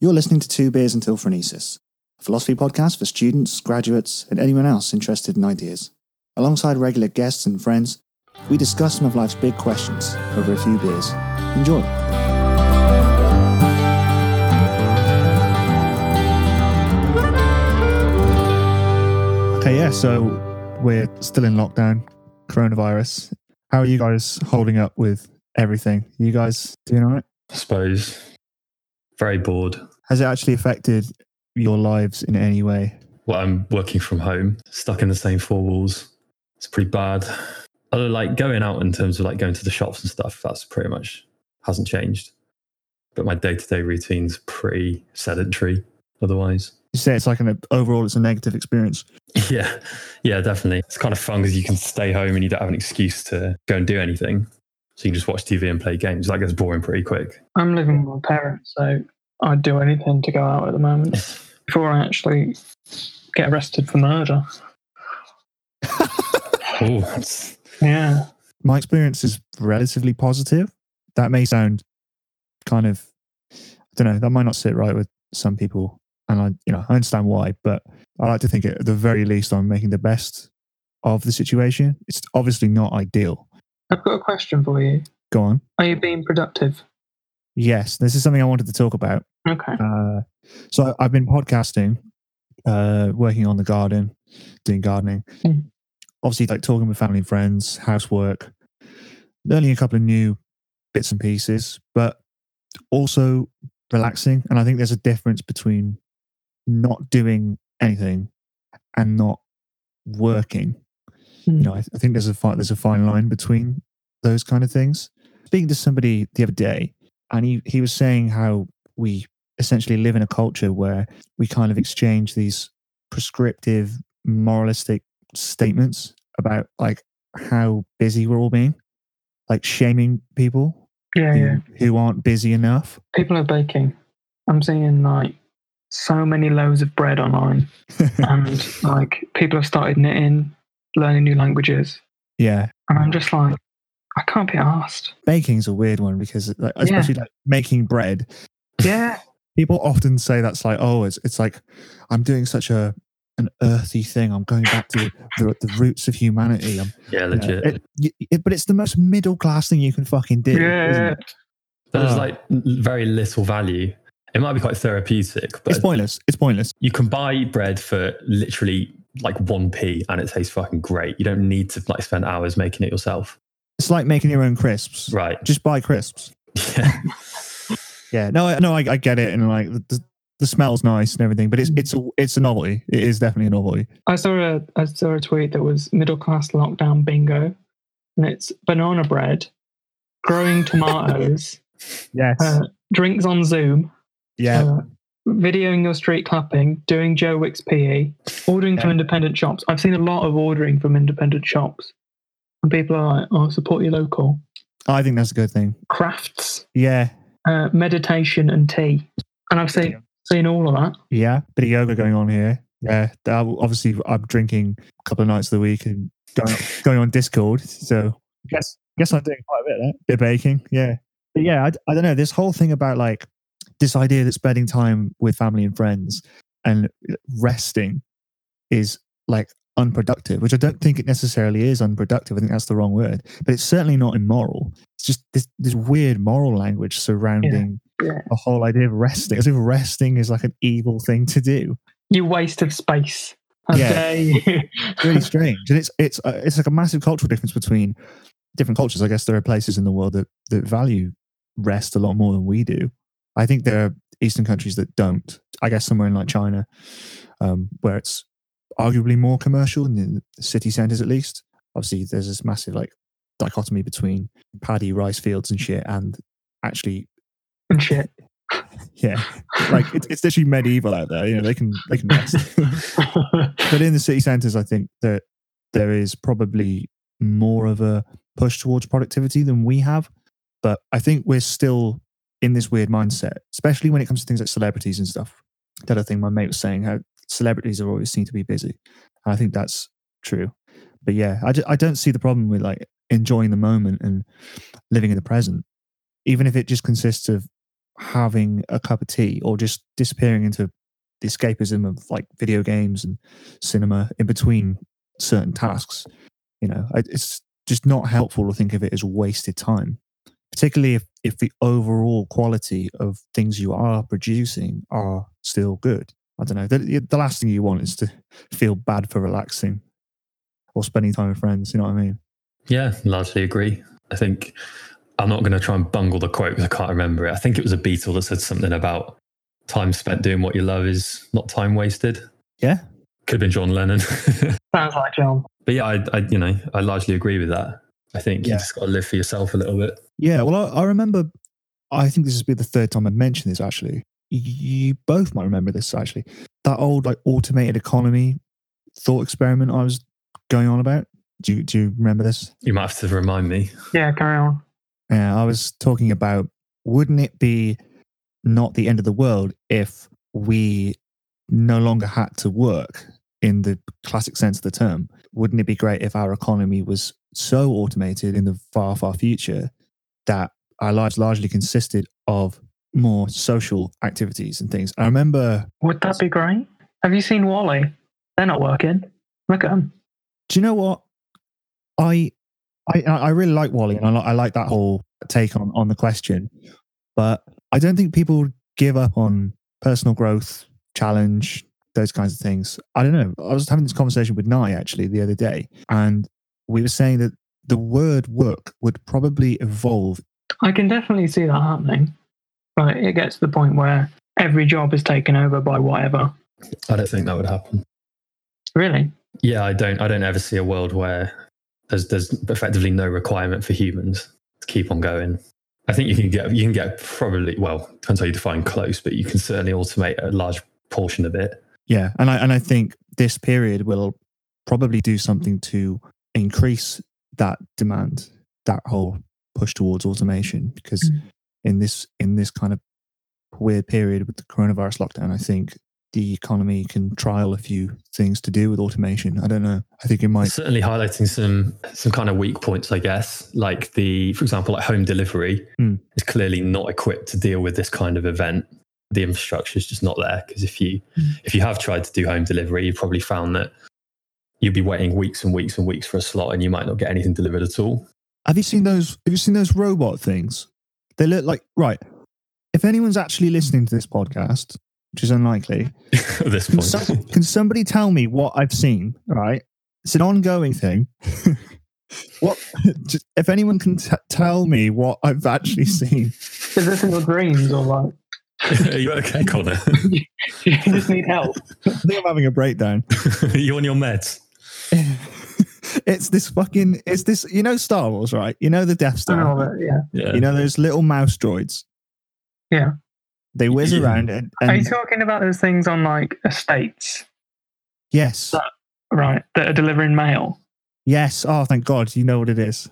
You're listening to Two Beers Until Phronesis, a philosophy podcast for students, graduates, and anyone else interested in ideas. Alongside regular guests and friends, we discuss some of life's big questions over a few beers. Enjoy. Okay, yeah, so we're still in lockdown, coronavirus. How are you guys holding up with everything? You guys doing all right? I suppose. Very bored. Has it actually affected your lives in any way? Well, I'm working from home, stuck in the same four walls. It's pretty bad. Other like going out in terms of like going to the shops and stuff, that's pretty much hasn't changed. But my day to day routine's pretty sedentary otherwise. You say it's like an overall, it's a negative experience. Yeah, yeah, definitely. It's kind of fun because you can stay home and you don't have an excuse to go and do anything. So you can just watch TV and play games. That gets boring pretty quick. I'm living with my parents, so I'd do anything to go out at the moment before I actually get arrested for murder. oh, that's Yeah. My experience is relatively positive. That may sound kind of, I don't know, that might not sit right with some people. And I, you know, I understand why, but I like to think at the very least I'm making the best of the situation. It's obviously not ideal. I've got a question for you. Go on. Are you being productive? Yes, this is something I wanted to talk about. Okay. Uh, so I've been podcasting, uh, working on the garden, doing gardening. Mm. Obviously, like talking with family and friends, housework, learning a couple of new bits and pieces, but also relaxing. And I think there's a difference between not doing anything and not working. You know, I, I think there's a fi- there's a fine line between those kind of things. Speaking to somebody the other day, and he, he was saying how we essentially live in a culture where we kind of exchange these prescriptive moralistic statements about like how busy we're all being like shaming people Yeah, who, yeah. who aren't busy enough People are baking. I'm seeing like so many loaves of bread online, and like people have started knitting, learning new languages, yeah and I'm just like, I can't be asked. baking's a weird one because like, especially like making bread Yeah. people often say that's like oh it's it's like i'm doing such a an earthy thing i'm going back to the, the roots of humanity I'm, yeah, you know, legit. it- it- but it's the most middle class thing you can fucking do isn't Yeah. it? There's Oh. like very little value. It might be quite therapeutic, but it's pointless it's pointless you can buy bread for literally like one p and it tastes fucking great. You don't need to like spend hours making it yourself. it's like making your own crisps Right. just buy crisps Yeah. yeah no I- no I, I get it and like the, the smell's nice and everything but it's it's a it's a novelty it is definitely a novelty I saw a I saw a tweet that was middle class lockdown bingo, and it's banana bread, growing tomatoes, yes uh, drinks on Zoom, yeah uh, videoing your street clapping, doing Joe Wicks PE, ordering from independent shops. I've seen a lot of ordering from independent shops, and people are like, "Oh, support your local." i think that's a good thing Crafts, yeah uh, meditation, and tea, and I've seen seen all of that. Yeah, bit of yoga going on here. Yeah, that- obviously I'm drinking a couple of nights of the week and going, going on Discord. So I guess guess I'm doing quite a bit of that. Bit of baking, yeah. But yeah, I, I don't know. This whole thing about like this idea that spending time with family and friends and resting is like unproductive, which I don't think it necessarily is unproductive. I think that's the wrong word, but it's certainly not immoral. It's just this this weird moral language surrounding Yeah. the whole idea of resting, as if resting is like an evil thing to do. You waste of space. How Yeah. Really strange, and it's it's uh, it's like a massive cultural difference between different cultures. I guess there are places in the world that that value rest a lot more than we do. I think there are Eastern countries that don't. I guess somewhere in like China, um, where it's arguably more commercial in the city centers, at least. Obviously, there's this massive like dichotomy between paddy, rice fields, and shit, and actually and shit. yeah, like it's, it's literally medieval out there. You know, they can they can rest. but in the city centres, I think that there is probably more of a push towards productivity than we have. But I think we're still in this weird mindset, especially when it comes to things like celebrities and stuff. The other thing my mate was saying, how celebrities are always seen to be busy. And I think that's true. But yeah, I, I don't see the problem with like enjoying the moment and living in the present, even if it just consists of having a cup of tea or just disappearing into the escapism of like video games and cinema in between certain tasks. You know, it's just not helpful to think of it as wasted time, particularly if, if the overall quality of things you are producing are still good. I don't know. The, the last thing you want is to feel bad for relaxing or spending time with friends. You know what I mean? Yeah, largely agree. I think I'm not going to try and bungle the quote because I can't remember it. I think it was a Beatle that said something about time spent doing what you love is not time wasted. Yeah. Could have been John Lennon. Sounds like John. but yeah, I, I, you know, I largely agree with that. I think Yeah. you just got to live for yourself a little bit. Yeah, well, I, I remember. I think this has been the third time I've mentioned this. Actually, you both might remember this. Actually, that old like automated economy thought experiment I was going on about. Do you, do you remember this? You might have to remind me. Yeah, carry on. Yeah, I was talking about. Wouldn't it be not the end of the world if we no longer had to work in the classic sense of the term? Wouldn't it be great if our economy was so automated in the far, far future that our lives largely consisted of more social activities and things? I remember. Would that be great? Have you seen WALL-E? They're not working. Look at them. Do you know what? I I I really like WALL-E, and I, I like that whole take on on the question. But I don't think people give up on personal growth, challenge, those kinds of things. I don't know. I was having this conversation with Nye actually the other day, and we were saying that the word work would probably evolve. I can definitely see that happening. But it gets to the point where every job is taken over by whatever. I don't think that would happen. Really? Yeah, I don't. I don't ever see a world where there's there's effectively no requirement for humans to keep on going. I think you can get you can get probably well depends how you define close, but you can certainly automate a large portion of it. Yeah, and I and I think this period will probably do something to increase that demand, that whole push towards automation. Because Mm. in this in this kind of weird period with the coronavirus lockdown, I think the economy can trial a few things to do with automation. I don't know. I think it might. certainly highlighting some some kind of weak points, I guess. Like the, for example, like home delivery Mm. is clearly not equipped to deal with this kind of event. The infrastructure is just not there because if you Mm. if you have tried to do home delivery, you probably found that you'd be waiting weeks and weeks and weeks for a slot, and you might not get anything delivered at all. Have you seen those? Have you seen those robot things? They look like right. If anyone's actually listening to this podcast, which is unlikely, at this Can, point. some, can somebody tell me what I've seen? Right, it's an ongoing thing. what? Just, if anyone can t- tell me what I've actually seen, Is this in your dreams or like Are you okay, Connor? you just need help? I think I'm having a breakdown. Are you on your meds? it's this fucking. It's this. You know Star Wars, right? You know the Death Star. know that, yeah. Yeah. You know those little mouse droids. Yeah. They whiz Yeah. around and, Are you talking about those things on like estates, yes, right, that are delivering mail? yes. Oh, thank God, you know what it is.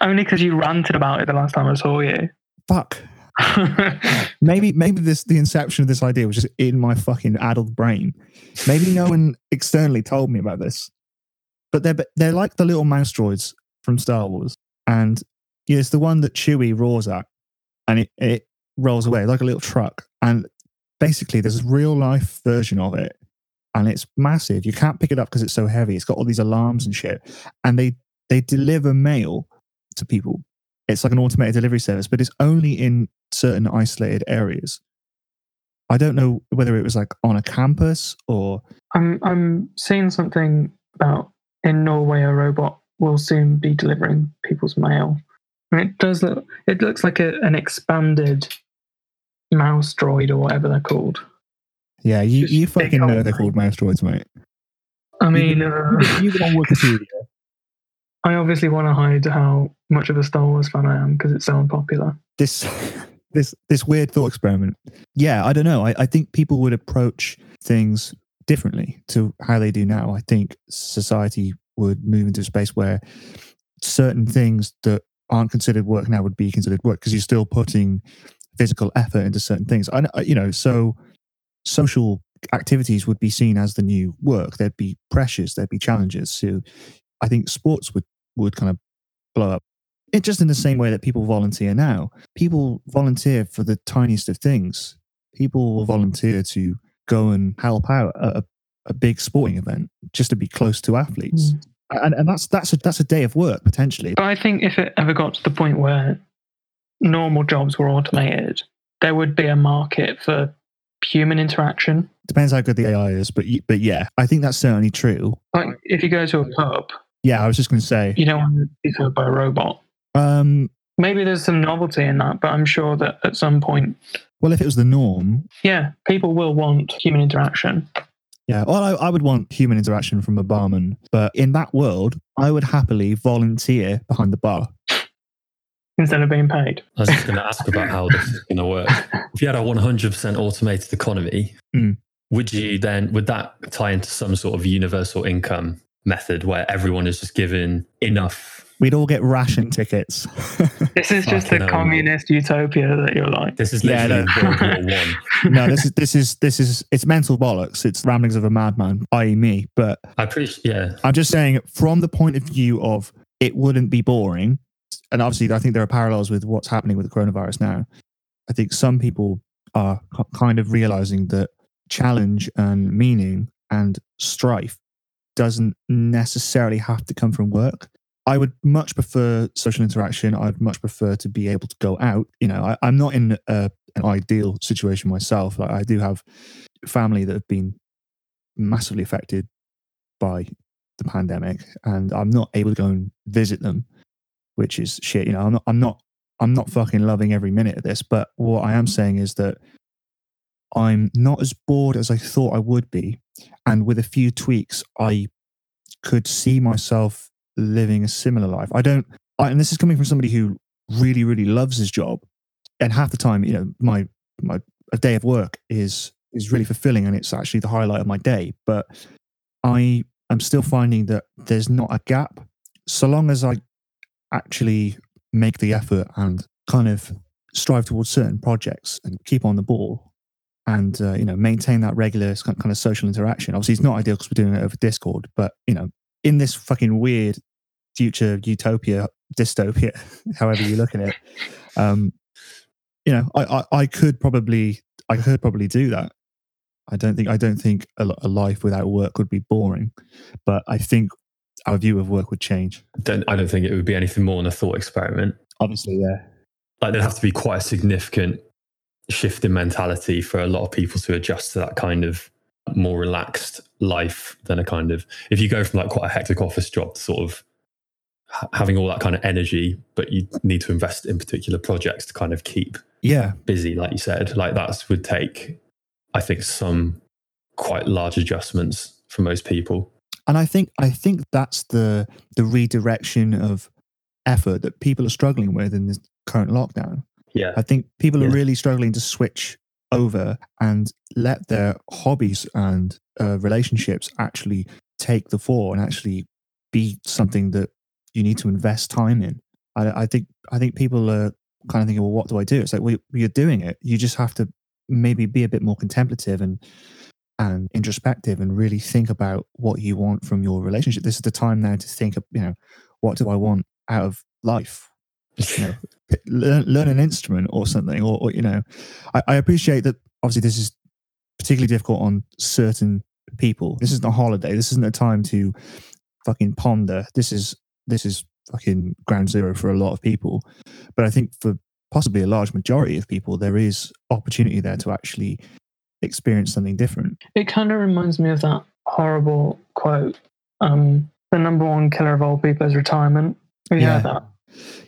Only because you ranted about it the last time I saw you. Fuck. Maybe maybe this the inception of this idea was just in my fucking addled brain. Maybe no one externally told me about this. But they're they're like the little mouse droids from Star Wars. And it's the one that Chewie roars at and it, it rolls away like a little truck. And basically there's a real life version of it. And it's massive. You can't pick it up because it's so heavy. It's got all these alarms and shit. And they they deliver mail to people. It's like an automated delivery service, but it's only in certain isolated areas. I don't know whether it was like on a campus or I'm I'm seeing something about in Norway a robot will soon be delivering people's mail. And it does look it looks like a, an expanded mouse droid or whatever they're called. yeah, you, Just you fucking know they're called mouse droids, mate. I mean, uh, you on Wikipedia. I obviously want to hide how much of a Star Wars fan I am because it's so unpopular. This this this weird thought experiment. Yeah, I don't know. I, I think people would approach things differently to how they do now. I think society would move into a space where certain things that aren't considered work now would be considered work because you're still putting physical effort into certain things. I, I- uh, you know, so social activities would be seen as the new work. There'd be pressures, there'd be challenges. So I think sports would would kind of blow up. It just in the same way that people volunteer now. People volunteer for the tiniest of things. People will volunteer to go and help out at a, a big sporting event just to be close to athletes. Mm. And, and that's that's a that's a day of work potentially. But I think if it ever got to the point where normal jobs were automated, there would be a market for human interaction. Depends how good the AI is, but but yeah, I think that's certainly true. Like if you go to a pub, Yeah, I was just going to say, you don't want to be served by a robot. Um, Maybe there's some novelty in that, but I'm sure that at some point, well, if it was the norm, yeah, people will want human interaction. yeah, well, I, I would want human interaction from a barman, but in that world, I would happily volunteer behind the bar. Instead of being paid. I was just going to ask about how this is going to work. If you had a 100% automated economy, Mm. would you then, would that tie into some sort of universal income method where everyone is just given enough? We'd all get ration mm-hmm. tickets. This is just the Fucking hell. communist utopia that you're like. This is Yeah, literally World War One. no, this is this is this is it's mental bollocks. It's ramblings of a madman, i.e., me. But I appreciate. yeah, I'm just saying, from the point of view of it wouldn't be boring, and obviously, I think there are parallels with what's happening with the coronavirus now. I think some people are k- kind of realizing that challenge and meaning and strife doesn't necessarily have to come from work. I would much prefer social interaction. I'd much prefer to be able to go out. You know, I, I'm not in a, an ideal situation myself. Like I do have family that have been massively affected by the pandemic, and I'm not able to go and visit them, which is shit. You know, I'm not, I'm not, I'm not fucking loving every minute of this. But what I am saying is that I'm not as bored as I thought I would be, and with a few tweaks, I could see myself living a similar life. I don't, I, and this is coming from somebody who really, really loves his job, and half the time, you know, my my a day of work is is really fulfilling, and it's actually the highlight of my day. But I am still finding that there's not a gap. So long as I actually make the effort and kind of strive towards certain projects and keep on the ball and uh, you know maintain that regular kind of social interaction obviously it's not ideal because we're doing it over discord but you know in this fucking weird future utopia dystopia however you look at it um you know I, I i could probably i could probably do that. I don't think i don't think a, a life without work would be boring but i think our view of work would change. Don't, I don't think it would be anything more than a thought experiment. obviously yeah. Like there'd have to be quite a significant shift in mentality for a lot of people to adjust to that kind of more relaxed life than a kind of if you go from like quite a hectic office job to sort of having all that kind of energy, but you need to invest in particular projects to kind of keep yeah busy, like you said, like that would take, I think, some quite large adjustments for most people. and i think i think that's the the redirection of effort that people are struggling with in this current lockdown Yeah. i think people are really struggling to switch over and let their hobbies and uh, relationships actually take the fore and actually be something that you need to invest time in i, I think i think people are kind of thinking well what do i do it's like well, you're doing it you just have to maybe be a bit more contemplative and and introspective and really think about what you want from your relationship. This is the time now to think you know, what do I want out of life? You know, learn, learn an instrument or something, or, or you know, I, I appreciate that. Obviously, this is particularly difficult on certain people. This isn't a holiday. This isn't a time to fucking ponder. This is this is fucking ground zero for a lot of people. But I think for possibly a large majority of people, there is opportunity there to actually experience something different. It kind of reminds me of that horrible quote. Um, the number one killer of old people is retirement. Have you Yeah. heard that?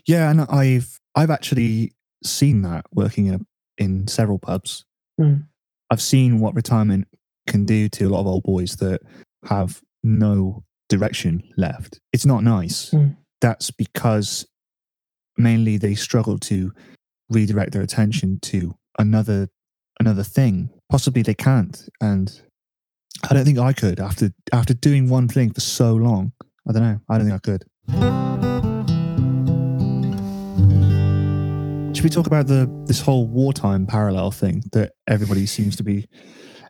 Yeah, and I've I've actually seen that working in a, in several pubs. Mm. I've seen what retirement can do to a lot of old boys that have no direction left. It's not nice. Mm. That's because mainly they struggle to redirect their attention to another another thing. Possibly they can't, and I don't think I could after after doing one thing for so long. I don't know. I don't think I could. Should we talk about the this whole wartime parallel thing that everybody seems to be?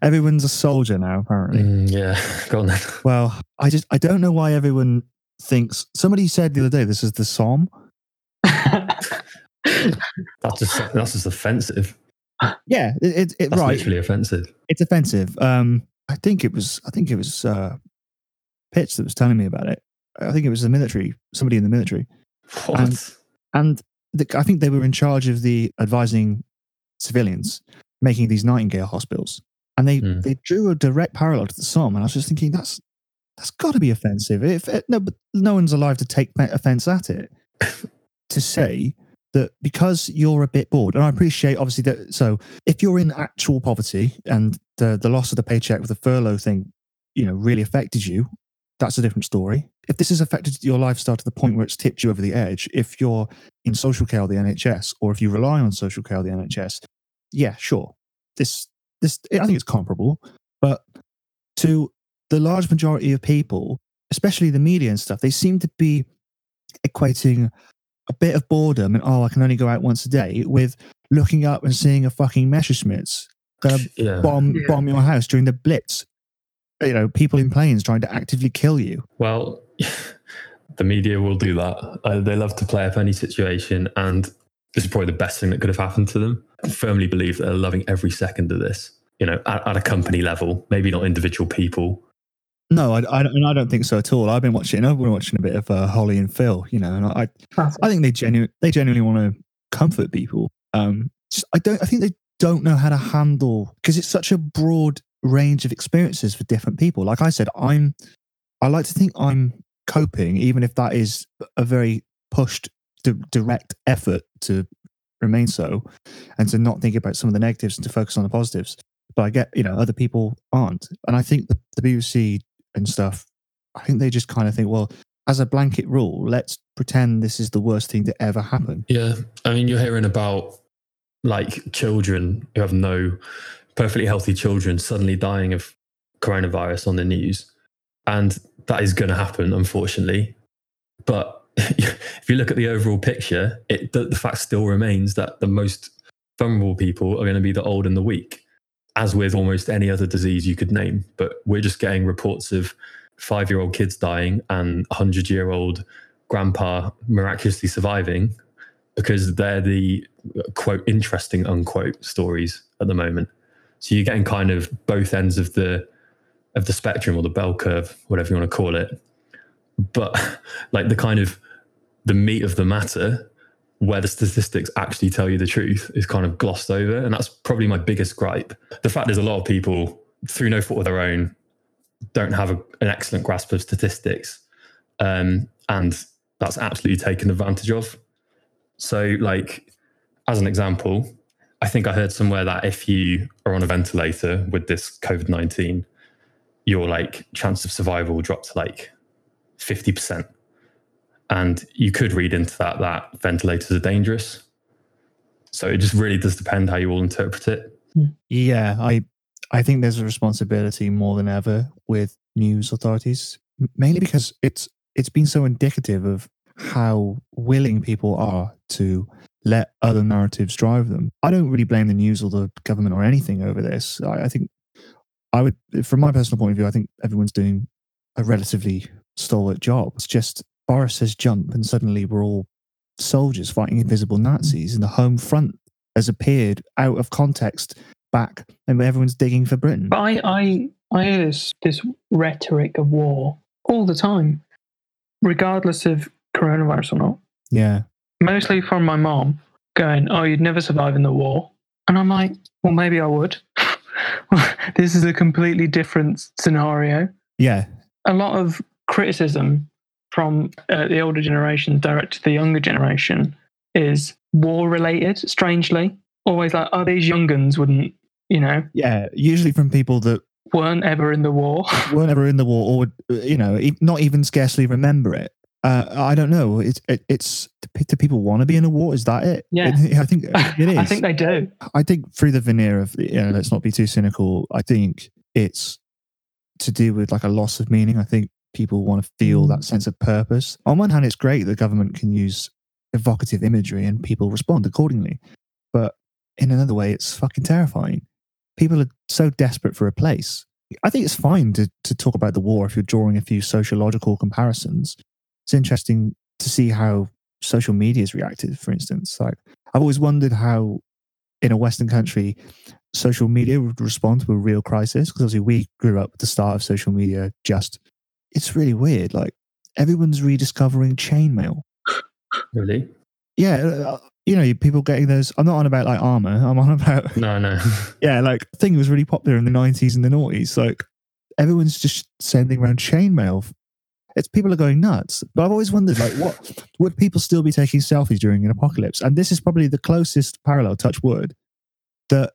Everyone's a soldier now, apparently. Mm, yeah. Go on then. Well, I just I don't know why everyone thinks. Somebody said the other day this is the Somme, That's just that's just offensive. Yeah, it, it, it That's right. literally offensive. It's offensive. Um, I think it was. I think it was uh, Pitts that was telling me about it. I think it was the military, somebody in the military, What? And- and the, I think they were in charge of the advising civilians making these Nightingale hospitals, and they Hmm. they drew a direct parallel to the Somme, and I was just thinking that's that's got to be offensive. If it, no, but no one's alive to take offense at it. to say that because you're a bit bored, and I appreciate obviously that. So if you're in actual poverty and the the loss of the paycheck with the furlough thing, you know, really affected you, that's a different story. If this has affected your lifestyle to the point where it's tipped you over the edge, if you're in social care or the NHS, or if you rely on social care or the NHS, yeah, sure. This this I think it's comparable, but to the large majority of people, especially the media and stuff, they seem to be equating a bit of boredom and oh, I can only go out once a day with looking up and seeing a fucking Messerschmitts gonna yeah. bomb Yeah. bomb your house during the Blitz. You know, people in planes trying to actively kill you. Well, the media will do that. Uh, they love to play up any situation, and this is probably the best thing that could have happened to them. I firmly believe that they're loving every second of this. You know, at, at a company level, maybe not individual people. No, I, I, don't- and I don't think so at all. I've been watching. I've been watching a bit of uh, Holly and Phil. You know, and I, That's- I think they genuinely, they genuinely want to comfort people. Um, just, I don't. I think they don't know how to handle because it's such a broad range of experiences for different people. Like I said, I'm. I like to think I'm coping, even if that is a very pushed, di- direct effort to remain so, and to not think about some of the negatives and to focus on the positives. But I get, you know, other people aren't, and I think the, the BBC and stuff. I think they just kind of think, well, as a blanket rule, let's pretend this is the worst thing to ever happen. Yeah, I mean, you're hearing about like children who have no perfectly healthy children suddenly dying of coronavirus on the news, and that is going to happen, unfortunately. But if you look at the overall picture, it the, the fact still remains that the most vulnerable people are going to be the old and the weak, as with almost any other disease you could name. But we're just getting reports of five-year-old kids dying and hundred-year-old grandpa miraculously surviving because they're the quote interesting unquote stories at the moment. So you're getting kind of both ends of the of the spectrum or the bell curve, whatever you want to call it. But like the kind of the meat of the matter where the statistics actually tell you the truth is kind of glossed over. And that's probably my biggest gripe. The fact is a lot of people, through no fault of their own, don't have a, an excellent grasp of statistics. Um, and that's absolutely taken advantage of. So, like, as an example, I think I heard somewhere that if you are on a ventilator with this COVID 19, your like chance of survival will drop to like 50%. And you could read into that that ventilators are dangerous. So it just really does depend how you all interpret it. Hmm. Yeah, I I think there's a responsibility more than ever with news authorities, mainly because it's it's been so indicative of how willing people are to let other narratives drive them. I don't really blame the news or the government or anything over this. I, I think I would, from my personal point of view, I think everyone's doing a relatively stalwart job. It's just Boris says jump, and suddenly we're all soldiers fighting invisible Nazis, and the home front has appeared out of context back, and everyone's digging for Britain. But I, I, I hear this, this rhetoric of war all the time, regardless of coronavirus or not. Yeah, Mostly from my mom going, Oh, you'd never survive in the war. And I'm like, Well, maybe I would. this is a completely different scenario. yeah, A lot of criticism from uh, the older generation direct to the younger generation is war related, strangely. Always like, Oh, these young guns wouldn't, you know, yeah. Usually from people that weren't ever in the war. weren't ever in the war or you know, not even scarcely remember it. Uh, I don't know. It's it, it's do people want to be in a war? Is that it? Yeah. I think it is. I think they do. I think through the veneer of, you know, let's not be too cynical. I think it's to do with like a loss of meaning. I think people want to feel Mm. that sense of purpose. On one hand, it's great that government can use evocative imagery and people respond accordingly. But in another way, it's fucking terrifying. People are so desperate for a place. I think it's fine to, to talk about the war if you're drawing a few sociological comparisons. It's interesting to see how social media has reacted. For instance, like I've always wondered how in a Western country social media would respond to a real crisis because obviously we grew up at the start of social media. Just it's really weird. Like everyone's rediscovering chainmail. Really? Yeah, uh, you know, people getting those. I'm not on about like armor. I'm on about No, no. yeah, like I think it was really popular in the 90s and the noughties. Like everyone's just sending around chainmail. It's people are going nuts. But I've always wondered, like, what would people still be taking selfies during an apocalypse? And this is probably the closest parallel, touch wood, that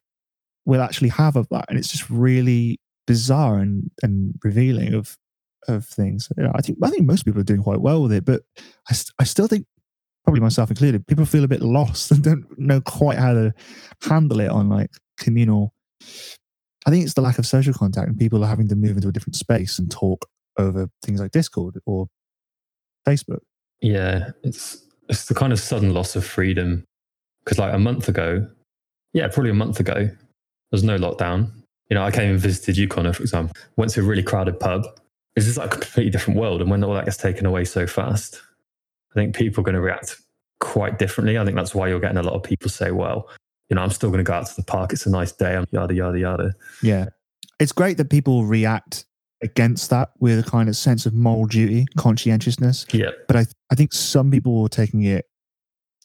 we'll actually have of that. And it's just really bizarre and, and revealing of of things. You know, I think I think most people are doing quite well with it, but I, st- I still think, probably myself included, people feel a bit lost and don't know quite how to handle it on like communal. I think it's the lack of social contact and people are having to move into a different space and talk over things like Discord or Facebook. Yeah, it's it's the kind of sudden loss of freedom. Because like a month ago, yeah, probably a month ago, there was no lockdown. You know, I came and visited you, Connor, for example. Went to a really crowded pub. It's just like a completely different world. And when all that gets taken away so fast, I think people are going to react quite differently. I think that's why you're getting a lot of people say, well, you know, I'm still going to go out to the park. It's a nice day. I'm yada, yada, yada. Yeah. It's great that people react against that with a kind of sense of moral duty, conscientiousness. Yeah. But I, I think some people were taking it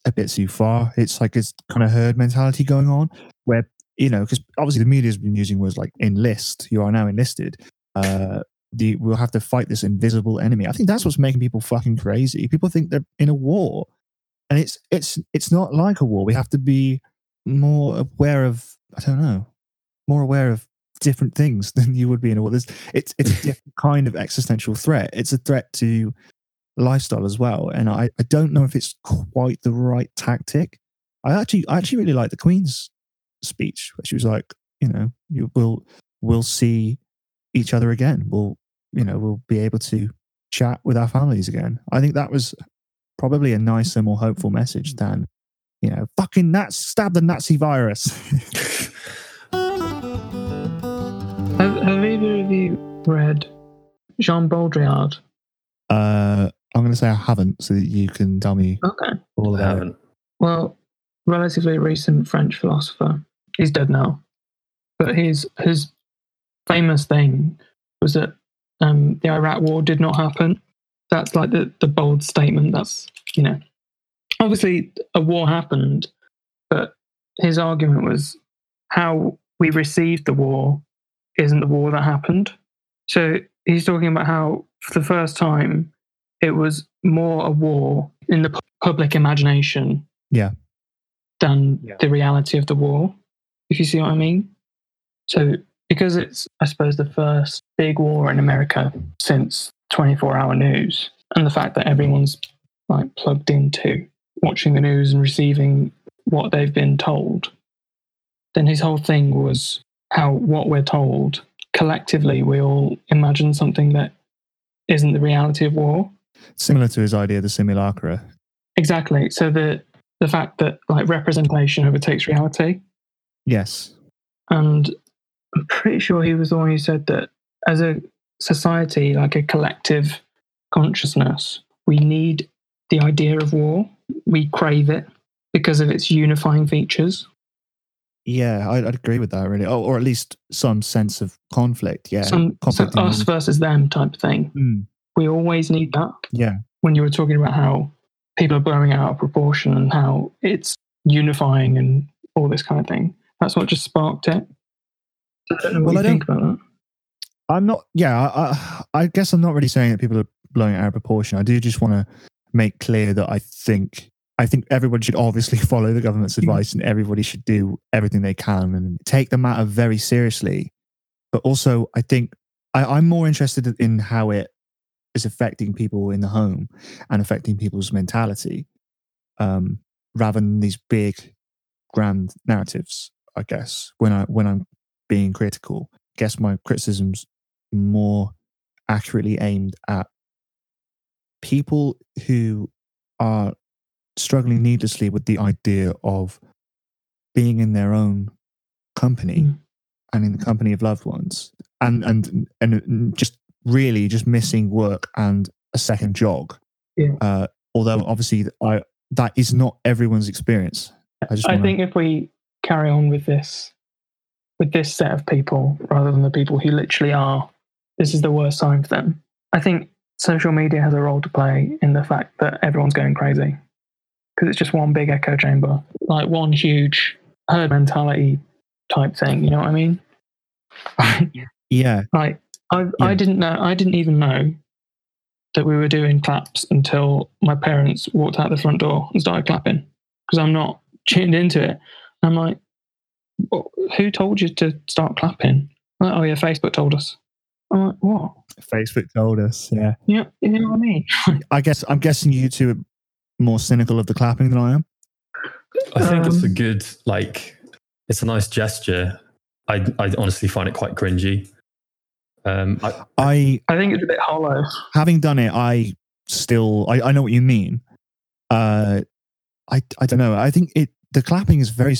a bit too far. It's like this kind of herd mentality going on where, you know, because obviously the media's been using words like enlist, you are now enlisted. Uh, the, we'll have to fight this invisible enemy. I think that's what's making people fucking crazy. People think they're in a war, and it's it's it's not like a war. We have to be more aware of I don't know, more aware of different things than you would be in a war. There's, it's it's a different kind of existential threat. It's a threat to lifestyle as well, and I, I don't know if it's quite the right tactic. I actually I actually really like the Queen's speech where she was like, you know, you will we'll see each other again. We'll you know we'll be able to chat with our families again. I think that was probably a nicer, more hopeful message than you know, fucking Nats, stab the Nazi virus. read Jean Baudrillard? uh, I'm going to say I haven't, so that you can tell me Okay. all I haven't. Well, relatively recent French philosopher. He's dead now, but his his famous thing was that um, the Iraq War did not happen. That's like the the bold statement. That's you know, obviously a war happened, but his argument was how we received the war isn't the war that happened. So he's talking about how for the first time it was more a war in the public imagination Yeah. than Yeah. the reality of the war, if you see what I mean. So, because it's, I suppose, the first big war in America since 24 hour news, and the fact that everyone's like plugged into watching the news and receiving what they've been told, then his whole thing was how what we're told collectively, we all imagine something that isn't the reality of war. Similar to his idea of the simulacra. Exactly. So the the fact that like representation overtakes reality, Yes. and I'm pretty sure he was the one who said that as a society, like a collective consciousness, we need the idea of war. We crave it because of its unifying features. Yeah, I'd, I'd agree with that, really. Oh, or at least some sense of conflict. Yeah. Some conflict us versus them type thing. Mm, We always need that. yeah. When you were talking about how people are blowing out of proportion and how it's unifying and all this kind of thing, that's what just sparked it. I don't know what Well, you I think about that. I'm not. Yeah, I, I, I guess I'm not really saying that people are blowing it out of proportion. I do just want to make clear that I think I think everybody should obviously follow the government's Mhm. advice, and everybody should do everything they can and take the matter very seriously. But also, I think I, I'm more interested in how it is affecting people in the home and affecting people's mentality, um, rather than these big, grand narratives. I guess when I when I'm being critical, I guess my criticisms more accurately aimed at people who are struggling needlessly with the idea of being in their own company Mm. and in the company of loved ones and and and just really just missing work and a second jog Yeah. uh, although obviously i that is not everyone's experience. I just I wanna- think if we carry on with this, with this set of people, rather than the people who literally are, this is the worst sign for them. I think social media has a role to play in the fact that everyone's going crazy because it's just one big echo chamber, like one huge herd mentality type thing. You know what I mean? yeah, like I, Yeah. I didn't know, I didn't even know that we were doing claps until my parents walked out the front door and started clapping because I'm not tuned into it. I'm like, "Well, who told you to start clapping? Like, oh yeah, Facebook told us. I'm like, what? Facebook told us. Yeah, Yeah, you know what I mean? I guess I'm guessing you two are more cynical of the clapping than I am. I think it's a Um, good like it's a nice gesture. I I honestly find it quite cringy. Um, I, I I think it's a bit hollow. having done it, I still I, I know what you mean. Uh, I I don't know. I think it the clapping is very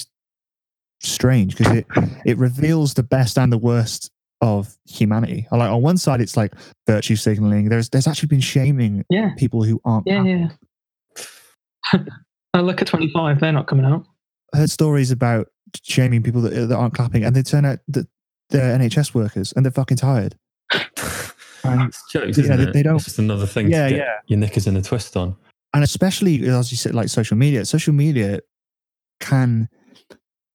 strange because it it reveals the best and the worst of humanity. Like on one side, it's like virtue signaling. There's there's actually been shaming Yeah, people who aren't. yeah, clapping. yeah. I look at 25, they're not coming out. I heard stories about shaming people that, that aren't clapping, and they turn out that they're NHS workers and they're fucking tired. And, it's jokes, Yeah, isn't they- it? they don't- It's just another thing Yeah, to get yeah. your knickers in a twist on. and especially as you said, like social media. Social media can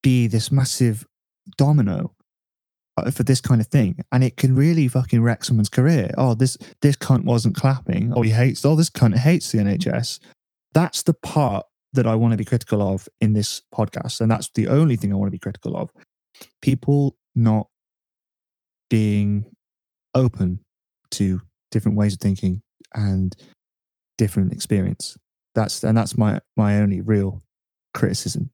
be this massive domino uh, for this kind of thing, and it can really fucking wreck someone's career. Oh, this this cunt wasn't clapping. Oh, he hates. Oh, this cunt hates the NHS. That's the part that I want to be critical of in this podcast, and that's the only thing I want to be critical of. People not being open to different ways of thinking and different experience. That's and that's my my only real criticism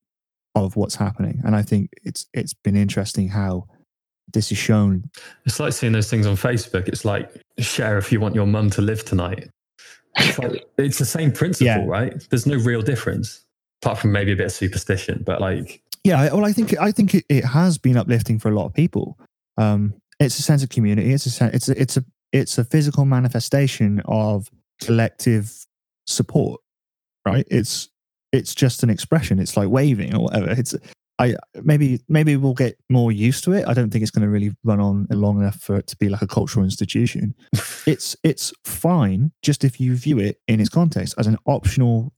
of what's happening. And I think it's it's been interesting how this is shown. It's like seeing those things on Facebook. It's like share if you want your mum to live tonight. It's, like, it's the same principle, Yeah. right? There's no real difference, apart from maybe a bit of superstition. But like, Yeah, well, I think I think it, it has been uplifting for a lot of people. Um, it's a sense of community. It's a sen- it's a, it's a it's a physical manifestation of collective support, right? It's it's just an expression. It's like waving or whatever. It's I maybe maybe we'll get more used to it. I don't think it's going to really run on long enough for it to be like a cultural institution. it's it's fine just if you view it in its context as an optional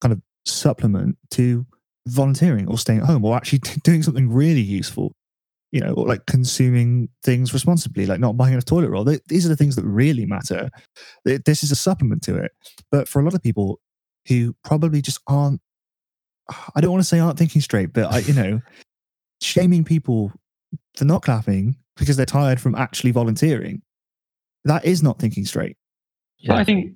kind of supplement to volunteering or staying at home or actually doing something really useful you know or like consuming things responsibly like not buying a toilet roll these are the things that really matter this is a supplement to it but for a lot of people who probably just aren't i don't want to say aren't thinking straight but i you know shaming people for not clapping because they're tired from actually volunteering that is not thinking straight But I think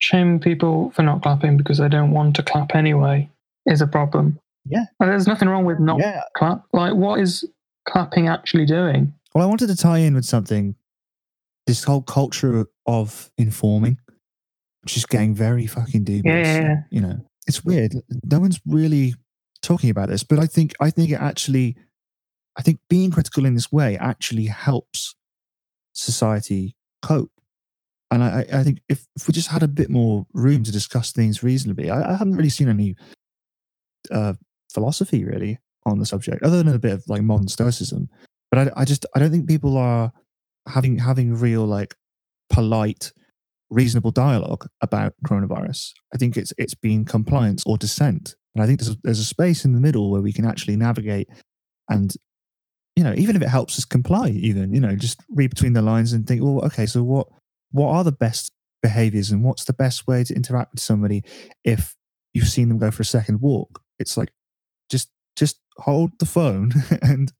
shaming people for not clapping because they don't want to clap anyway is a problem. Yeah. And there's nothing wrong with not yeah clap. Like, what is clapping actually doing? Well, I wanted to tie in with something. This whole culture of informing, which is getting very fucking dubious. Yeah, yeah, yeah. You know, it's weird. No one's really talking about this, but I think I think it actually, I think being critical in this way actually helps society cope. And I, I think if, if we just had a bit more room to discuss things reasonably, I, I haven't really seen any uh, philosophy really on the subject, other than a bit of like modern stoicism. But I, I just I don't think people are having having real like polite, reasonable dialogue about coronavirus. I think it's it's been compliance or dissent, and I think there's a, there's a space in the middle where we can actually navigate and you know even if it helps us comply, even you know just read between the lines and think, well, okay, so what what are the best behaviors and what's the best way to interact with somebody if you've seen them go for a second walk? It's like just just hold the phone and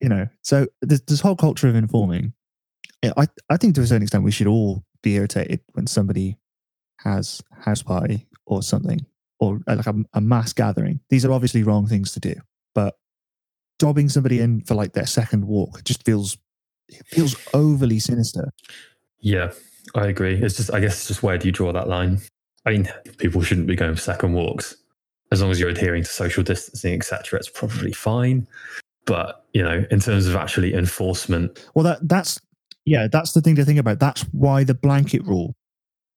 you know so this, this whole culture of informing i i think to a certain extent we should all be irritated when somebody has house party or something or uh, like a, a mass gathering these are obviously wrong things to do but dobbing somebody in for like their second walk just feels it feels overly sinister yeah, I agree. It's just, I guess, it's just where do you draw that line? I mean, people shouldn't be going for second walks as long as you're adhering to social distancing, etc. It's probably fine. But you know, in terms of actually enforcement, well that that's yeah that's the thing to think about that's why the blanket rule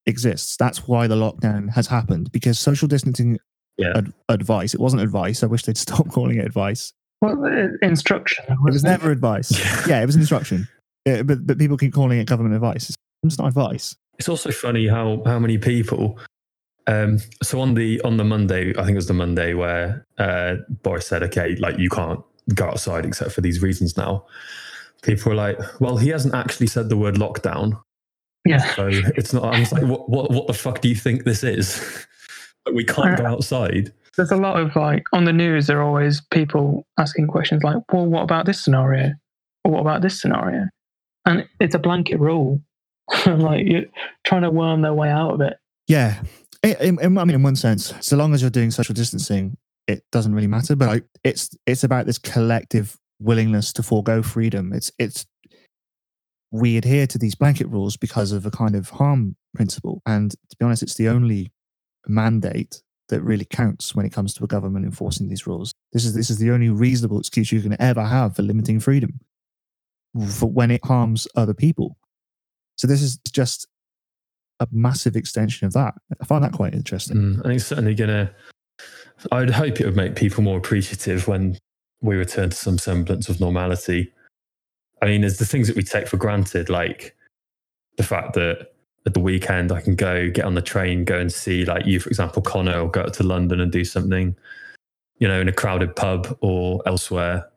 exists. That's why the lockdown has happened because social distancing Yeah. ad- advice. It wasn't advice. I wish they'd stop calling it advice. Well, uh, instruction. It was never advice. yeah, it was instruction. Yeah, but but people keep calling it government advice. It's, it's not advice. It's also funny how how many people. Um, so on the on the Monday, I think it was the Monday where uh, Boris said, "Okay, like you can't go outside except for these reasons now." People were like, "Well, he hasn't actually said the word lockdown, Yeah. so it's not." I was like, "What what what the fuck do you think this is? Like, we can't go uh, outside." There's a lot of like on the news. There are always people asking questions like, "Well, what about this scenario? Or what about this scenario?" And it's a blanket rule. like you're trying to worm their way out of it. Yeah, I in, in- I mean, in one sense, so long as you're doing social distancing, it doesn't really matter. But I, it's it's about this collective willingness to forego freedom. It's it's we adhere to these blanket rules because of a kind of harm principle, and to be honest, it's the only mandate that really counts when it comes to a government enforcing these rules. This is this is the only reasonable excuse you can ever have for limiting freedom for when it harms other people. So this is just a massive extension of that. I find that quite interesting. Mm, think it's certainly gonna. I would hope it would make people more appreciative when we return to some semblance of normality. I mean, there's the things that we take for granted, like the fact that at the weekend I can go get on the train, go and see, like you, for example, Connor, or go up to London and do something, you know, in a crowded pub or elsewhere.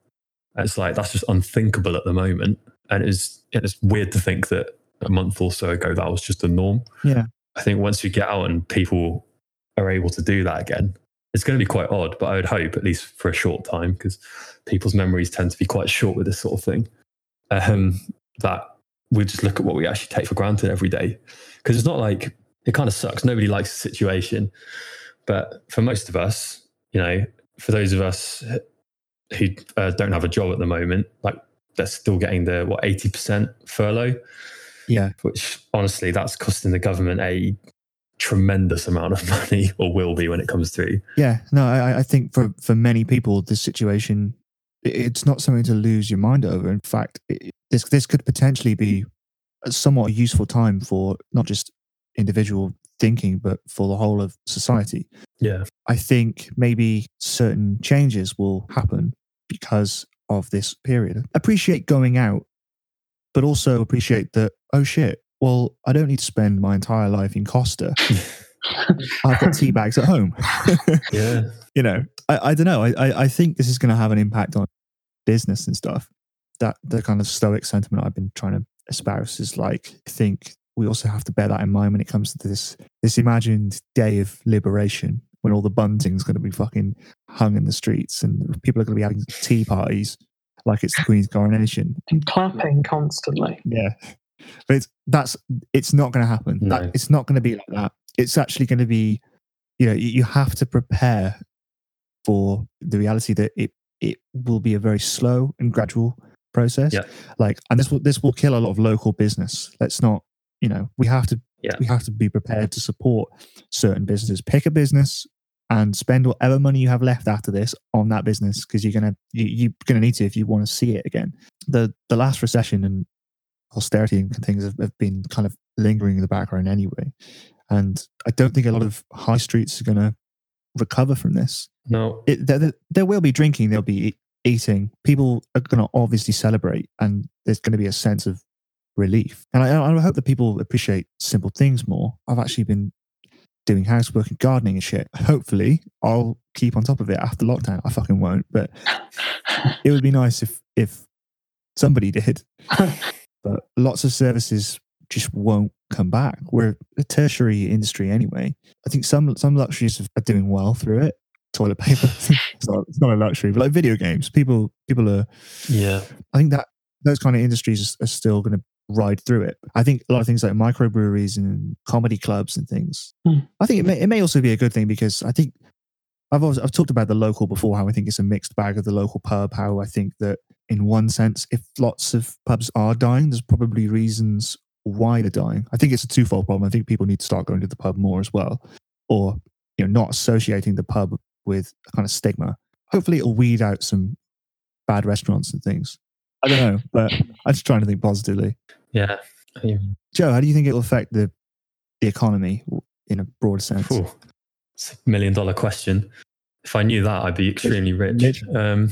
It's like that's just unthinkable at the moment, and it's it's weird to think that a month or so ago that was just the norm. Yeah. I think once you get out and people are able to do that again, it's going to be quite odd. But I would hope, at least for a short time, because people's memories tend to be quite short with this sort of thing, um, that we just look at what we actually take for granted every day. Because it's not like it kind of sucks. Nobody likes the situation, but for most of us, you know, for those of us who uh, don't have a job at the moment, like they're still getting the what eighty percent furlough Yeah. which honestly, that's costing the government a tremendous amount of money, or will be when it comes through. Yeah. No, I, I think for, for many people, this situation, it's not something to lose your mind over. In fact, it, this, this could potentially be a somewhat useful time for not just individual thinking, but for the whole of society. Yeah, I think maybe certain changes will happen because of this period. Appreciate going out, but also appreciate that, oh shit, well, I don't need to spend my entire life in Costa. I've got tea bags at home. yeah, you know, I, I don't know. I, I, I think this is going to have an impact on business and stuff. That the kind of stoic sentiment I've been trying to espouse is like, I think we also have to bear that in mind when it comes to this this imagined day of liberation when all the bunting's going to be fucking hung in the streets and people are going to be having tea parties like it's the Queen's coronation. And clapping constantly. Yeah, but it's that's it's not going to happen. No. That, it's not going to be like that. It's actually going to be, you know, you, you have to prepare for the reality that it it will be a very slow and gradual process. Yeah. Like, and this will this will kill a lot of local business. Let's not, you know, we have to Yeah. we have to be prepared to support certain businesses. Pick a business and spend whatever money you have left after this on that business because you're gonna you, you're gonna need to if you want to see it again. The the last recession and austerity and things have, have been kind of lingering in the background anyway, and I don't think a lot of high streets are gonna recover from this. no, It, there, there- there will be drinking, there'll be eating. People are gonna obviously celebrate, and there's gonna be a sense of relief. And I, I hope that people appreciate simple things more. I've actually been doing housework and gardening and shit. Hopefully, I'll keep on top of it after lockdown. I fucking won't, but it would be nice if if somebody did. but lots of services just won't come back. We're a tertiary industry anyway. I think some some luxuries are doing well through it. Toilet paper, it's, not, it's not a luxury, but like video games, people people are. yeah, I think that those kind of industries are still going to ride through it. I think a lot of things like microbreweries and comedy clubs and things. Hmm. I think it may, it may also be a good thing because I think I've always, I've talked about the local before. How I think it's a mixed bag of the local pub. How I think that in one sense, if lots of pubs are dying, there's probably reasons why they're dying. I think it's a twofold problem. I think people need to start going to the pub more as well, or you know, not associating the pub with a kind of stigma. Hopefully, it'll weed out some bad restaurants and things. I don't know, but I'm just trying to think positively. yeah. Mean, Joe, how do you think it'll affect the the economy in a broad sense? It's a million dollar question. If I knew that, I'd be extremely rich. Um,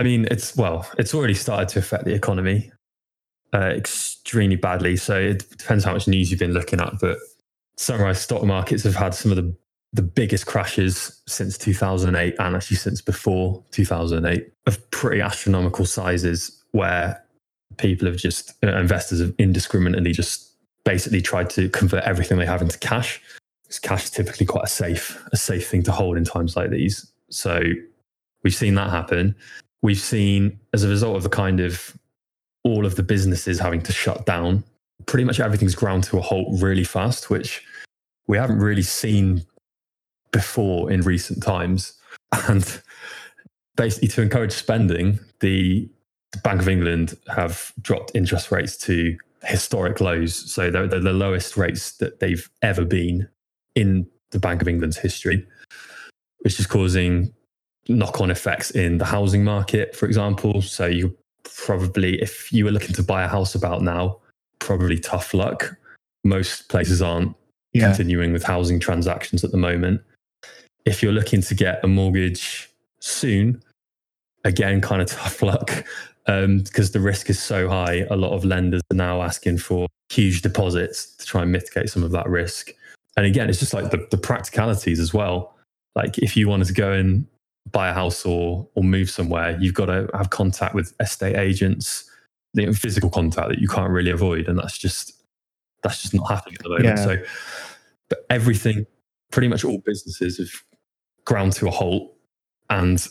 I mean, it's well, it's already started to affect the economy uh, extremely badly. So it depends how much news you've been looking at. But sunrise stock markets have had some of the the biggest crashes since 2008 and actually since before 2008 of pretty astronomical sizes where people have just uh, investors have indiscriminately just basically tried to convert everything they have into cash because cash is typically quite a safe a safe thing to hold in times like these so we've seen that happen we've seen as a result of the kind of all of the businesses having to shut down pretty much everything's ground to a halt really fast which we haven't really seen before in recent times. And basically, to encourage spending, the Bank of England have dropped interest rates to historic lows. So they're, they're the lowest rates that they've ever been in the Bank of England's history, which is causing knock on effects in the housing market, for example. So you probably, if you were looking to buy a house about now, probably tough luck. Most places aren't Yeah. continuing with housing transactions at the moment. If you're looking to get a mortgage soon, again, kind of tough luck um, because the risk is so high. A lot of lenders are now asking for huge deposits to try and mitigate some of that risk. And again, it's just like the, the practicalities as well. Like if you wanted to go and buy a house or or move somewhere, you've got to have contact with estate agents, the physical contact that you can't really avoid, and that's just that's just not happening at the moment. Yeah. So, but everything, pretty much all businesses have ground to a halt, and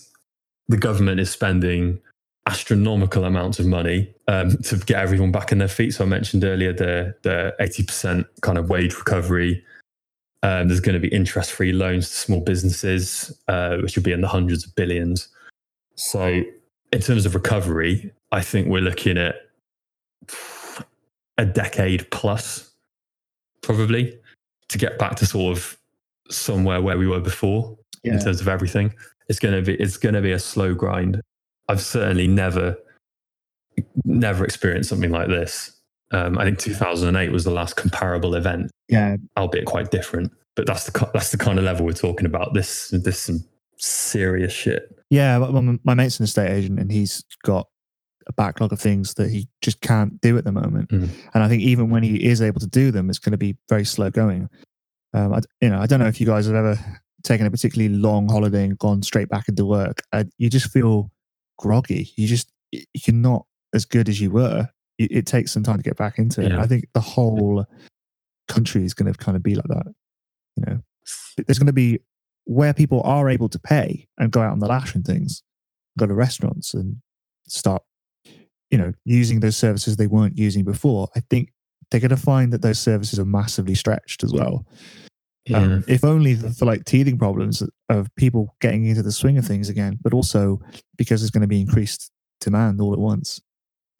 the government is spending astronomical amounts of money um, to get everyone back on their feet. So I mentioned earlier the the eighty percent kind of wage recovery. Um, there's going to be interest free loans to small businesses, uh, which will be in the hundreds of billions. So, in terms of recovery, I think we're looking at a decade plus, probably, to get back to sort of somewhere where we were before Yeah. in terms of everything. It's going to be it's going to be a slow grind. I've certainly never never experienced something like this. Um, I think 2008 was the last comparable event Yeah. albeit quite different. But that's the that's the kind of level we're talking about. This this some serious shit. Yeah, my, my mate's an estate agent, and he's got a backlog of things that he just can't do at the moment. Mm. And I think even when he is able to do them, it's going to be very slow going. Um, I, you know, I don't know if you guys have ever taken a particularly long holiday and gone straight back into work. Uh, you just feel groggy. You just you're not as good as you were. It, it takes some time to get back into it. Yeah. I think the whole country is going to kind of be like that. You know, there's going to be where people are able to pay and go out on the lash and things, go to restaurants and start, you know, using those services they weren't using before. I think they're going to find that those services are massively stretched as well. Um, if only for like teething problems of people getting into the swing of things again, but also because there's going to be increased demand all at once.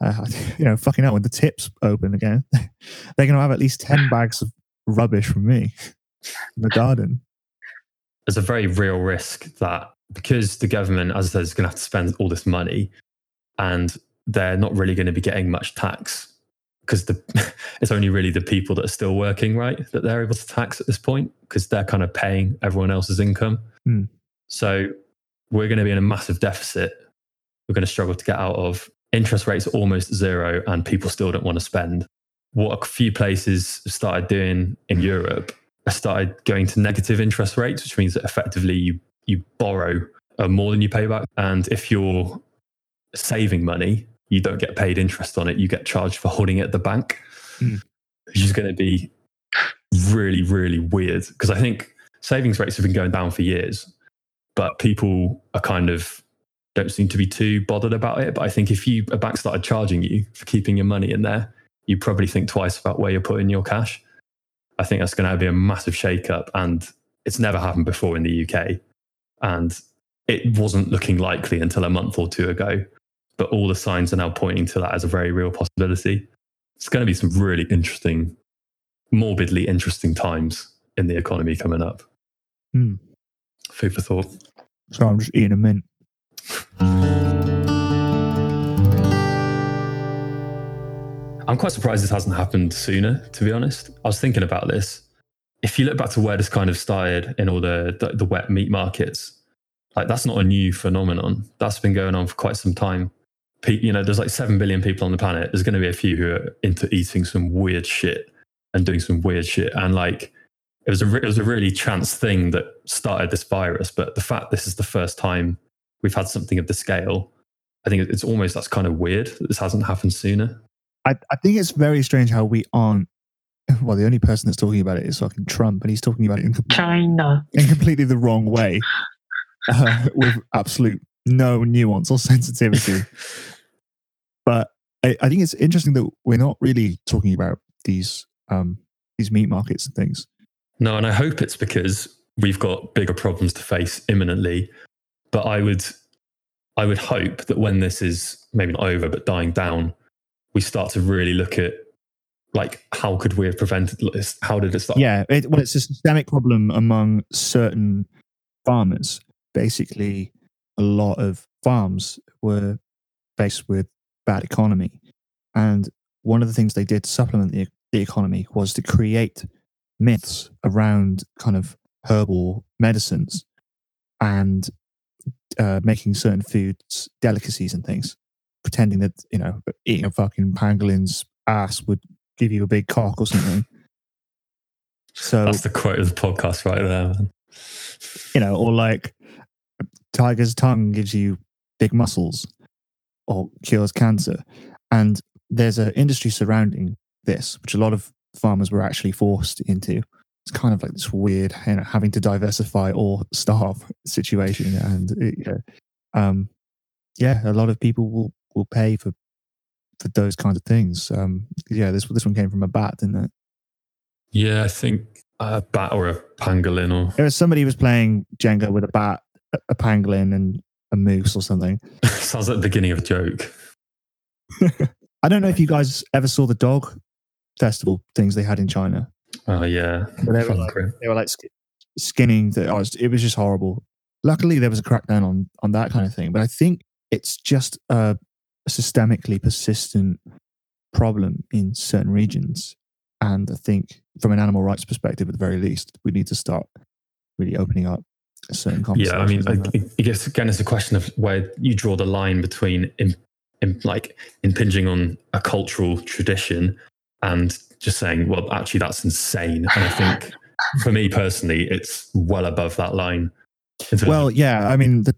Uh, you know, fucking hell, when the tips open again, they're going to have at least 10 bags of rubbish from me in the garden. There's a very real risk that because the government, as I said, is going to have to spend all this money, and they're not really going to be getting much tax because the it's only really the people that are still working, right, that they're able to tax at this point because they're kind of paying everyone else's income. Hmm. So we're going to be in a massive deficit. We're going to struggle to get out of. Interest rates are almost zero, and people still don't want to spend. What a few places started doing in Europe have started going to negative interest rates, which means that effectively you you borrow uh, more than you pay back. And if you're saving money, you don't get paid interest on it. You get charged for holding it at the bank, Hmm. which is going to be really, really weird. Because I think savings rates have been going down for years, but people are kind of don't seem to be too bothered about it. But I think if you a bank started charging you for keeping your money in there, you probably think twice about where you're putting your cash. I think that's going to be a massive shake-up, and it's never happened before in the UK, and it wasn't looking likely until a month or two ago. But all the signs are now pointing to that as a very real possibility. It's going to be some really interesting, morbidly interesting times in the economy coming up. Hmm. Food for thought. So I'm just eating a mint. I'm quite surprised this hasn't happened sooner, to be honest. I was thinking about this. if you look back to where this kind of started in all the, the, the wet meat markets, like that's not a new phenomenon. That's been going on for quite some time. Pe- you know, there's like seven billion people on the planet. There's going to be a few who are into eating some weird shit and doing some weird shit. And like, it was a re- it was a really chance thing that started this virus. But the fact this is the first time we've had something of the scale, I think it's almost that's kind of weird that this hasn't happened sooner. I, I think it's very strange how we aren't. Well, the only person that's talking about it is fucking Trump, and he's talking about it in, China. in completely the wrong way, uh, with absolute no nuance or sensitivity. but I, I think it's interesting that we're not really talking about these um, these meat markets and things. No, and I hope it's because we've got bigger problems to face imminently. But I would, I would hope that when this is maybe not over but dying down, we start to really look at like how could we have prevented this? How did it start? Yeah, it, well, it's a systemic problem among certain farmers. Basically, a lot of farms were faced with bad economy, and one of the things they did to supplement the, the economy was to create myths around kind of herbal medicines and uh, making certain foods delicacies and things, pretending that you know eating a fucking pangolin's ass would give you a big cock or something. So That's the quote of the podcast right there, man. you know, or like tiger's tongue gives you big muscles or cures cancer. And there's an industry surrounding this, which a lot of farmers were actually forced into. It's kind of like this weird, you know, having to diversify or starve situation. And it, you know, um, yeah, a lot of people will will pay for for those kinds of things. Um, yeah, this this one came from a bat, didn't it? Yeah, I think a bat or a pangolin or There was somebody who was playing Jenga with a bat, a, a pangolin, and a moose or something. sounds like the beginning of a joke. I don't know if you guys ever saw the dog festival things they had in China. Oh yeah, But they were like, they were like skinning. The, oh, it, was, it was just horrible. Luckily, there was a crackdown on on that kind of thing. But I think it's just a, systemically persistent problem in certain regions. And I think, from an animal rights perspective, at the very least, we need to start really opening up certain yeah. I mean. I. I guess again, it's a question of where you draw the line between im, im, like impinging on a cultural tradition and just saying, well, actually, that's insane. And I think, for me personally, it's well above that line. of- Well, yeah. I mean, the,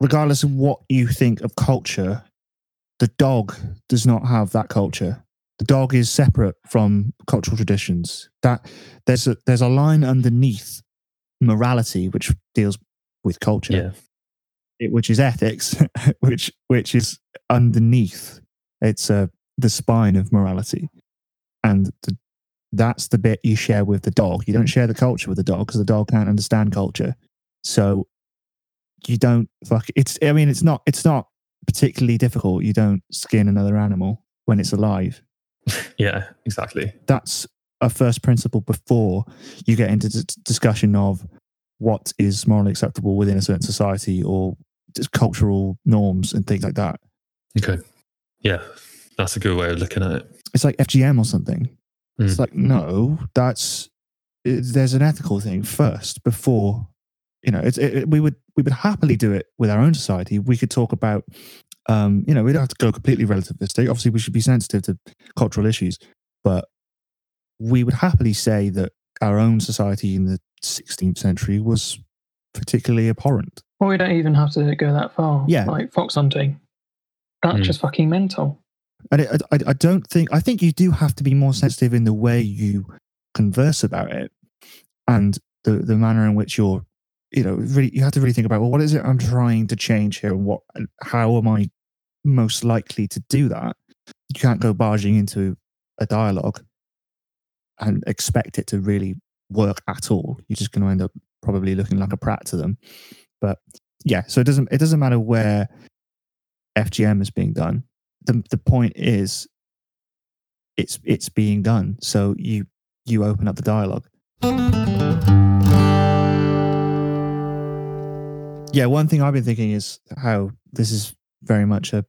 regardless of what you think of culture, the dog does not have that culture. The dog is separate from cultural traditions. That there's a there's a line underneath morality which deals with culture, yeah, it- which is ethics, which which is underneath. It's uh, the spine of morality, and the, that's the bit you share with the dog. You don't share the culture with the dog because the dog can't understand culture. So you don't fuck. It's. I mean, it's not. It's not particularly difficult. You don't skin another animal when it's alive. yeah, exactly. That's a first principle before you get into d- discussion of what is morally acceptable within a certain society or just cultural norms and things like that. Okay, yeah, that's a good way of looking at it. It's like FGM or something. It's Mm. like no, that's it, there's an ethical thing first before you know. It's it, it- we would we would happily do it with our own society. We could talk about um, you know we don't have to go completely relativistic. Obviously, we should be sensitive to cultural issues, but we would happily say that our own society in the 16th century was particularly abhorrent. Well, we don't even have to go that far. Yeah. Like fox hunting. That's Hmm. just fucking mental. And it, I, I don't think I think you do have to be more sensitive in the way you converse about it, and the the manner in which you're, you know, really you have to really think about well, what is it I'm trying to change here, and what, how am I most likely to do that? You can't go barging into a dialogue and expect it to really work at all. You're just going to end up probably looking like a prat to them. But yeah, so it doesn't it doesn't matter where FGM is being done the the point is it's it's being done so you you open up the dialogue yeah one thing i've been thinking is how this is very much a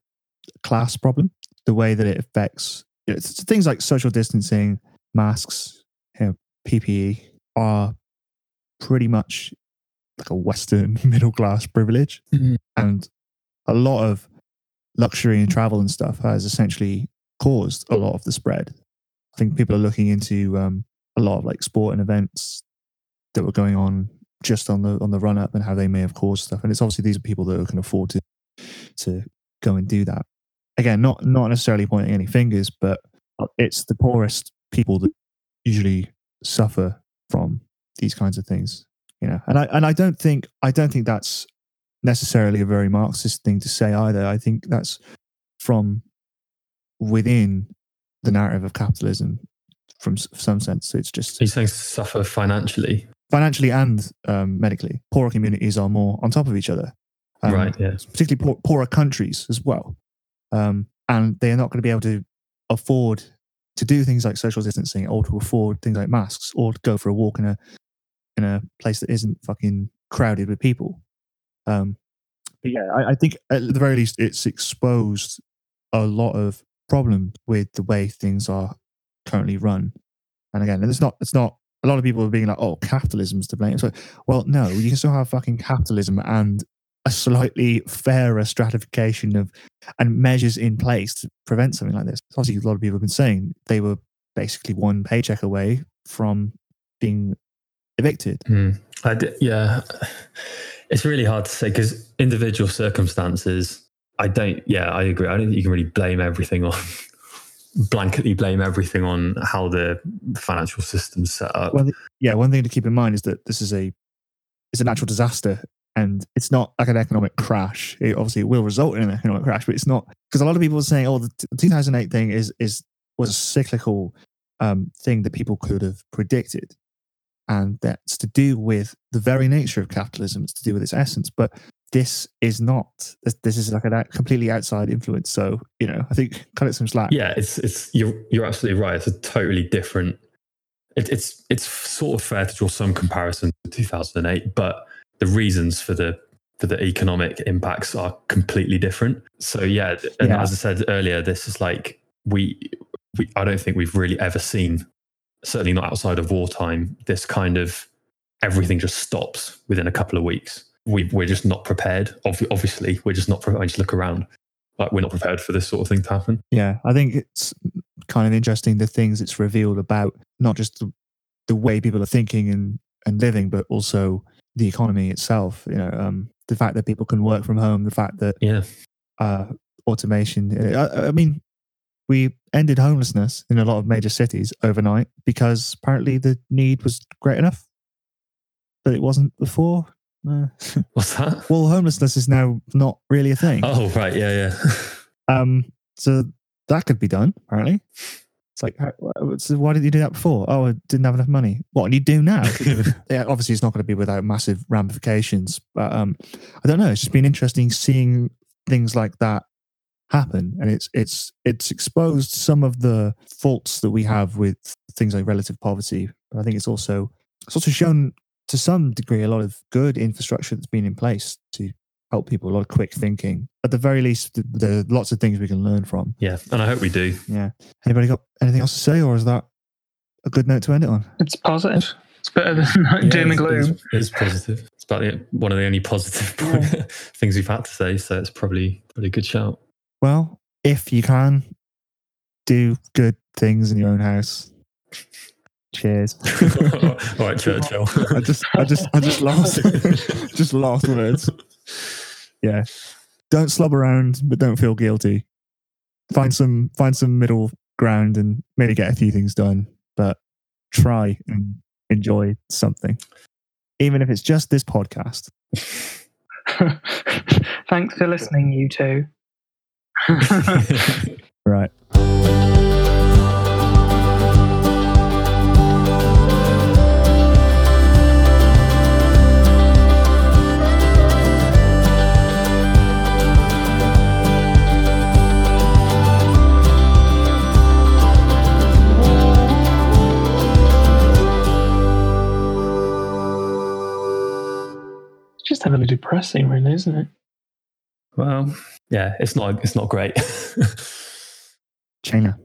class problem the way that it affects it's things like social distancing masks you know, PPE are pretty much like a Western middle class privilege. Mhm. And a lot of luxury and travel and stuff has essentially caused a lot of the spread. I think people are looking into um, a lot of like sport and events that were going on just on the on the run up and how they may have caused stuff. And it's obviously these are people that can afford to to go and do that. Again, not not necessarily pointing any fingers, but it's the poorest people that usually suffer from these kinds of things. You know, and I and I don't think I don't think that's necessarily a very Marxist thing to say either. I think that's from within the narrative of capitalism, from some sense. It's just Are you saying suffer financially? financially and um, medically, poorer communities are more on top of each other. Um, right. Yeah. particularly poor, poorer countries as well. Um, and they are not going to be able to afford to do things like social distancing or to afford things like masks or to go for a walk in a in a place that isn't fucking crowded with people. Um, but yeah, I, I think at the very least it's exposed a lot of problem with the way things are currently run. And again, it's not it's not a lot of people are being like, oh, capitalism's to blame. So, well, no, you can still have fucking capitalism and a slightly fairer stratification of and measures in place to prevent something like this. Obviously, a lot of people have been saying they were basically one paycheck away from being evicted. Hmm. I d- yeah, it's really hard to say because individual circumstances. I don't. Yeah, I agree. I don't think you can really blame everything on blanketly blame everything on how the financial system's set up. Well, Yeah, one thing to keep in mind is that this is a it's a natural disaster and it's not like an economic crash. It obviously it will result in an economic crash, but it's not because a lot of people are saying, "Oh, the 2008 thing is is was a cyclical um, thing that people could have predicted," and that's to do with the very nature of capitalism. It's to do with its essence, but this is not. This, is like a completely outside influence. So you know, I think cut it some slack. yeah, it's it's you're you're absolutely right. It's a totally different. It, it's it's sort of fair to draw some comparison to 2008, but the reasons for the for the economic impacts are completely different. So yeah, and Yeah. as I said earlier, this is like we we I don't think we've really ever seen, certainly not outside of wartime, this kind of everything just stops within a couple of weeks. We we're just not prepared. Obviously, we're just not prepared. I just look around, like we're not prepared for this sort of thing to happen. Yeah, I think it's kind of interesting the things it's revealed about not just the, the way people are thinking and, and living, but also the economy itself. You know, um, the fact that people can work from home, the fact that Yeah. uh, automation. I, I mean, we ended homelessness in a lot of major cities overnight because apparently the need was great enough, but it wasn't before. Uh, What's that? well, homelessness is now not really a thing. Oh, right. Yeah, yeah. Um, so that could be done. Apparently, it's like, so why did you do that before? Oh, I didn't have enough money. What? And you do now? yeah, obviously, it's not going to be without massive ramifications. But um, I don't know. It's just been interesting seeing things like that happen, and it's it's it's exposed some of the faults that we have with things like relative poverty. But I think it's also it's also shown to some degree a lot of good infrastructure that's been in place to help people, a lot of quick thinking. At the very least, th- there are lots of things we can learn from. Yeah. And I hope we do. Yeah. Anybody got anything else to say, or is that a good note to end it on? It's positive. It's better than Yeah, doom and gloom. It's, it's positive. It's about the, one of the only positive Yeah. things we've had to say. So it's probably probably a good shout. Well, if you can, do good things in your own house. Cheers. All right, Churchill. I just, I just, I just lost, just lost words. Yeah. Don't slob around, but don't feel guilty. Find some, find some middle ground, and maybe get a few things done. But try and enjoy something, even if it's just this podcast. Thanks for listening, you two. Right. It's just heavily depressing, really, isn't it? well, yeah, it's not it's not great. China.